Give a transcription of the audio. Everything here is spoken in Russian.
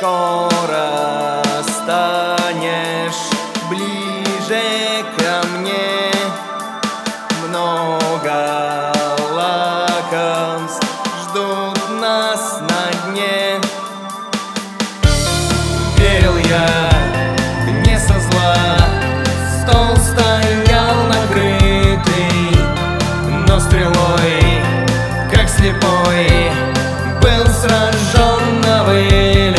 скоро станешь ближе ко мне. Много лакомств ждут нас на дне. Верил я не со зла, стол стоял накрытый, но стрелой, как слепой, был сражен на вы.